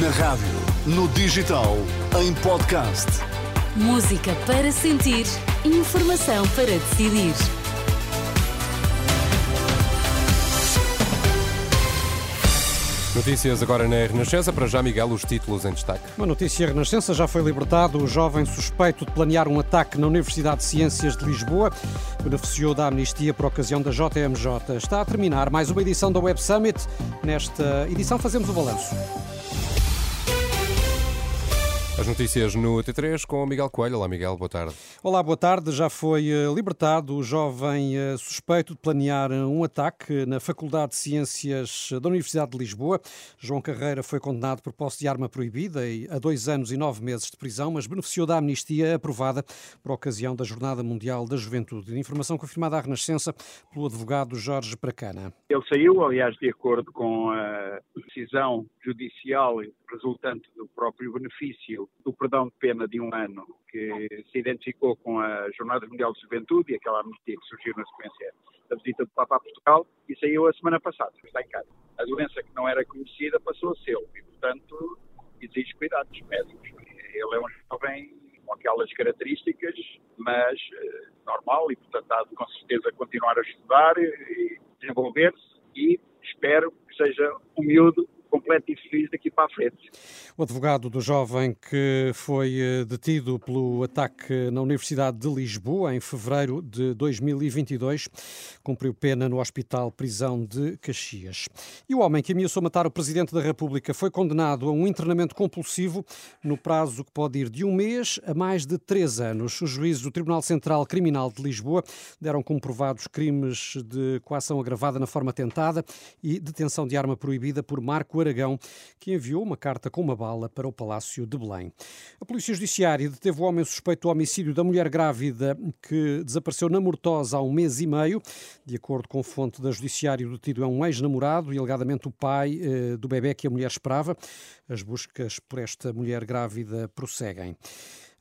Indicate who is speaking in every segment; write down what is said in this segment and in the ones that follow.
Speaker 1: Na rádio, no digital, em podcast.
Speaker 2: Música para sentir, informação para decidir.
Speaker 3: Notícias agora na Renascença. Para já, Miguel, os títulos em destaque.
Speaker 4: Uma notícia Renascença já foi libertado o jovem suspeito de planear um ataque na Universidade de Ciências de Lisboa. Beneficiou da amnistia por ocasião da JMJ. Está a terminar mais uma edição da Web Summit. Nesta edição fazemos o balanço.
Speaker 3: As notícias no T3 com o Miguel Coelho. Olá, Miguel, boa tarde.
Speaker 4: Olá, boa tarde. Já foi eh, libertado o jovem eh, suspeito de planear eh, um ataque na Faculdade de Ciências da Universidade de Lisboa. João Carreira foi condenado por posse de arma proibida e a dois anos e nove meses de prisão, mas beneficiou da amnistia aprovada por ocasião da Jornada Mundial da Juventude. Informação confirmada à Renascença pelo advogado Jorge Pracana.
Speaker 5: Ele saiu, aliás, de acordo com a decisão judicial resultante do próprio benefício do perdão de pena de um ano que se identificou com a Jornada Mundial de Juventude e aquela amnistia que surgiu na sequência da visita do Papa a Portugal e saiu a semana passada, está em casa. A doença que não era conhecida passou a ser e, portanto, exige cuidados médicos. Ele é um jovem com aquelas características, mas eh, normal e, portanto, há de com certeza continuar a estudar e desenvolver-se e espero que seja um miúdo completo e feliz daqui para a frente.
Speaker 4: O advogado do jovem que foi eh, detido pelo ataque na Universidade de Lisboa em fevereiro de 2022 cumpriu pena no Hospital Prisão de Caxias. E o homem que ameaçou matar o Presidente da República foi condenado a um internamento compulsivo no prazo que pode ir de um mês a mais de três anos. Os juízes do Tribunal Central Criminal de Lisboa deram comprovados crimes de coação agravada na forma tentada e detenção de arma proibida por Marco Aragão, que enviou uma carta com uma bala para o Palácio de Belém. A Polícia Judiciária deteve o homem suspeito do homicídio da mulher grávida que desapareceu na Mortosa há um mês e meio. De acordo com fonte da Judiciária, o detido é um ex-namorado e alegadamente o pai eh, do bebê que a mulher esperava. As buscas por esta mulher grávida prosseguem.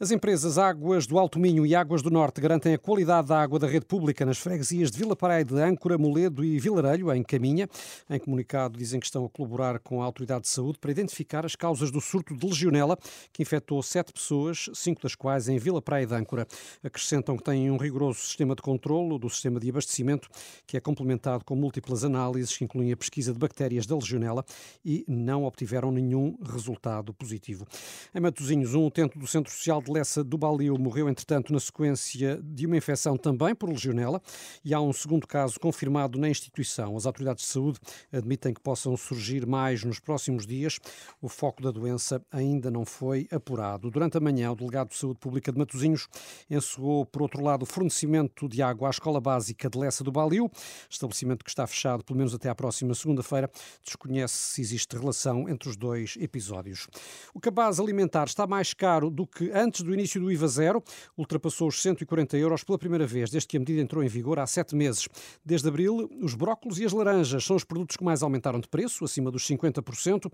Speaker 4: As empresas Águas do Alto Minho e Águas do Norte garantem a qualidade da água da rede pública nas freguesias de Vila Paraíba de Âncora, Moledo e Vilarelho, em Caminha. Em comunicado, dizem que estão a colaborar com a Autoridade de Saúde para identificar as causas do surto de legionela, que infectou sete pessoas, cinco das quais em Vila Praia de Âncora. Acrescentam que têm um rigoroso sistema de controlo do sistema de abastecimento, que é complementado com múltiplas análises que incluem a pesquisa de bactérias da legionela e não obtiveram nenhum resultado positivo. Em Matosinhos, um utente do Centro Social de Lessa do Balio morreu, entretanto, na sequência de uma infecção também por legionela e há um segundo caso confirmado na instituição. As autoridades de saúde admitem que possam surgir mais nos próximos dias. O foco da doença ainda não foi apurado. Durante a manhã, o delegado de Saúde Pública de Matosinhos encerrou, por outro lado, o fornecimento de água à Escola Básica de Lessa do Balio, estabelecimento que está fechado pelo menos até à próxima segunda-feira. Desconhece se existe relação entre os dois episódios. O cabaz alimentar está mais caro do que antes Antes do início do IVA zero, ultrapassou os 140 euros pela primeira vez, desde que a medida entrou em vigor há sete meses. Desde abril, os brócolos e as laranjas são os produtos que mais aumentaram de preço, acima dos 50%.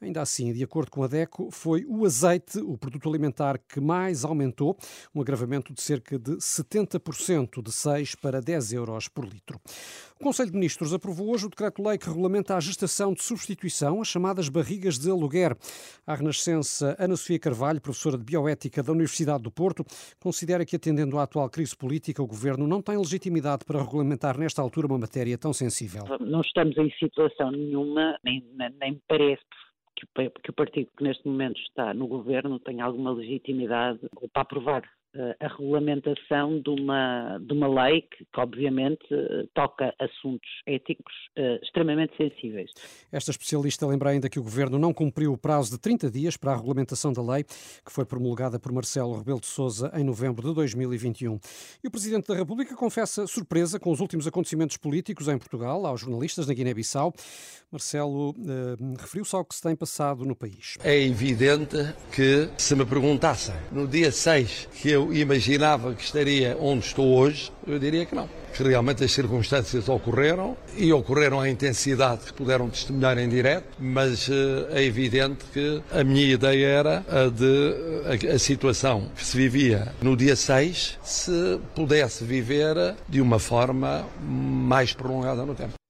Speaker 4: Ainda assim, de acordo com a DECO, foi o azeite, o produto alimentar que mais aumentou, um agravamento de cerca de 70%, de 6 para 10 euros por litro. O Conselho de Ministros aprovou hoje o decreto-lei que regulamenta a gestação de substituição, as chamadas barrigas de aluguer. A renascença Ana Sofia Carvalho, professora de Bioética da Universidade do Porto, considera que, atendendo à atual crise política, o Governo não tem legitimidade para regulamentar nesta altura uma matéria tão sensível.
Speaker 6: Não estamos em situação nenhuma, nem, nem parece que o partido que neste momento está no governo tenha alguma legitimidade para aprovar a regulamentação de uma, de uma lei que, que obviamente, toca assuntos éticos uh, extremamente sensíveis.
Speaker 4: Esta especialista lembra ainda que o Governo não cumpriu o prazo de 30 dias para a regulamentação da lei, que foi promulgada por Marcelo Rebelo de Sousa em novembro de 2021. E o Presidente da República confessa surpresa com os últimos acontecimentos políticos em Portugal, aos jornalistas na Guiné-Bissau. Marcelo uh, referiu-se ao que se tem passado no país.
Speaker 7: É evidente que, se me perguntassem no dia 6 que eu eu imaginava que estaria onde estou hoje, eu diria que não. Que realmente as circunstâncias ocorreram e ocorreram à intensidade que puderam testemunhar em direto, mas uh, é evidente que a minha ideia era a de a, a situação que se vivia no dia 6 se pudesse viver de uma forma mais prolongada no tempo.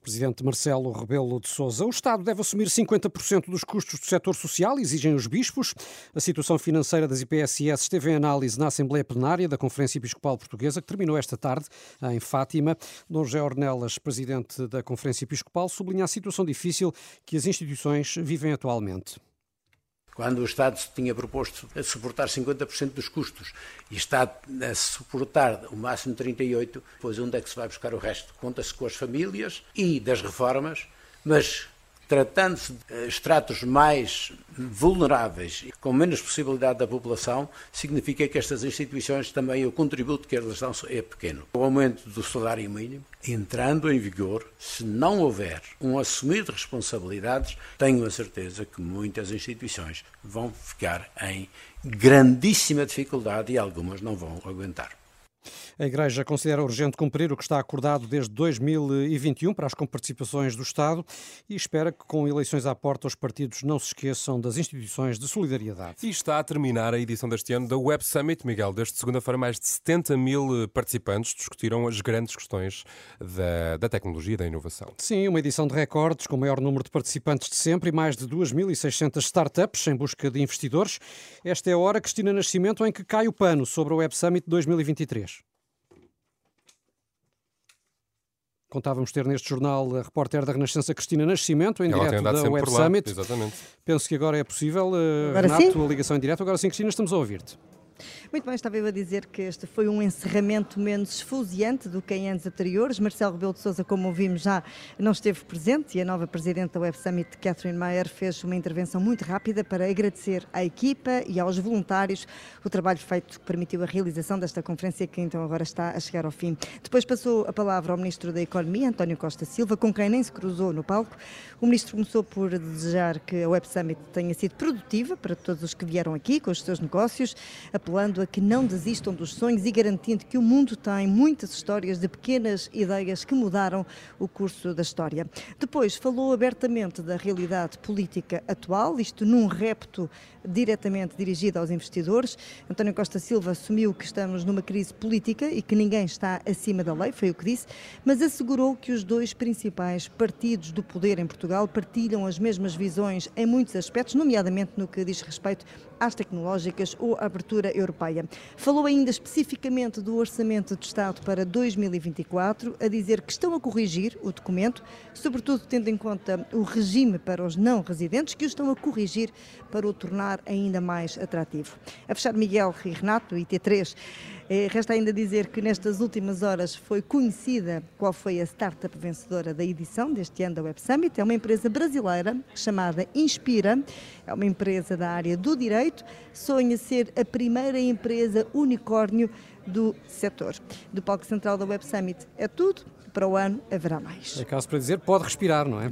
Speaker 4: Presidente Marcelo Rebelo de Sousa. O Estado deve assumir 50% dos custos do setor social, exigem os bispos. A situação financeira das IPSS esteve em análise na Assembleia Plenária da Conferência Episcopal Portuguesa, que terminou esta tarde em Fátima. Dom José Ornelas, presidente da Conferência Episcopal, sublinha a situação difícil que as instituições vivem atualmente.
Speaker 8: Quando o Estado se tinha proposto a suportar 50% dos custos e está a suportar o máximo 38%, pois onde é que se vai buscar o resto? Conta-se com as famílias e das reformas, mas tratando-se de estratos mais vulneráveis, com menos possibilidade da população, significa que estas instituições também o contributo que elas dão é pequeno. O aumento do salário mínimo, entrando em vigor, se não houver um assumir de responsabilidades, tenho a certeza que muitas instituições vão ficar em grandíssima dificuldade e algumas não vão aguentar.
Speaker 4: A Igreja considera urgente cumprir o que está acordado desde 2021 para as comparticipações do Estado e espera que, com eleições à porta, os partidos não se esqueçam das instituições de solidariedade.
Speaker 3: E está a terminar a edição deste ano da Web Summit, Miguel. Desde segunda-feira, mais de 70 mil participantes discutiram as grandes questões da, da tecnologia e da inovação.
Speaker 4: Sim, uma edição de recordes, com o maior número de participantes de sempre e mais de 2.600 startups em busca de investidores. Esta é a hora, Cristina Nascimento, em que cai o pano sobre a Web Summit 2023. Contávamos ter neste jornal a repórter da Renascença Cristina Nascimento, em
Speaker 3: Ela
Speaker 4: direto da Web Summit.
Speaker 3: Exatamente.
Speaker 4: Penso que agora é possível. Uh,
Speaker 9: agora
Speaker 4: Renato,
Speaker 9: sim?
Speaker 4: a ligação em direto. Agora sim, Cristina, estamos a ouvir-te.
Speaker 9: Muito bem, estava eu a dizer que este foi um encerramento menos esfuziante do que em anos anteriores. Marcelo Rebelo de Sousa, como ouvimos já, não esteve presente e a nova presidente da Web Summit, Catherine Mayer, fez uma intervenção muito rápida para agradecer à equipa e aos voluntários o trabalho feito que permitiu a realização desta conferência que então agora está a chegar ao fim. Depois passou a palavra ao Ministro da Economia, António Costa Silva, com quem nem se cruzou no palco. O Ministro começou por desejar que a Web Summit tenha sido produtiva para todos os que vieram aqui com os seus negócios, apelando a que não desistam dos sonhos e garantindo que o mundo tem muitas histórias de pequenas ideias que mudaram o curso da história. Depois falou abertamente da realidade política atual, isto num repto diretamente dirigido aos investidores. António Costa Silva assumiu que estamos numa crise política e que ninguém está acima da lei, foi o que disse, mas assegurou que os dois principais partidos do poder em Portugal partilham as mesmas visões em muitos aspectos, nomeadamente no que diz respeito às tecnológicas ou à abertura europeia. Falou ainda especificamente do Orçamento de Estado para 2024, a dizer que estão a corrigir o documento, sobretudo tendo em conta o regime para os não residentes, que o estão a corrigir para o tornar ainda mais atrativo. A fechar Miguel e Renato, IT3, eh, resta ainda dizer que nestas últimas horas foi conhecida qual foi a startup vencedora da edição deste ano da Web Summit. É uma empresa brasileira chamada Inspira, é uma empresa da área do direito, sonha ser a primeira empresa unicórnio do setor. Do palco central da Web Summit é tudo, para o ano haverá mais.
Speaker 4: É caso para dizer, pode respirar, não é?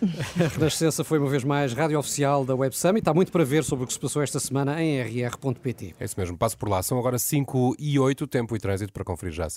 Speaker 4: A Renascença foi uma vez mais rádio oficial da Web Summit. Há muito para ver sobre o que se passou esta semana em rr.pt.
Speaker 3: É isso mesmo, passo por lá. São agora 5 e 8, tempo e trânsito para conferir já.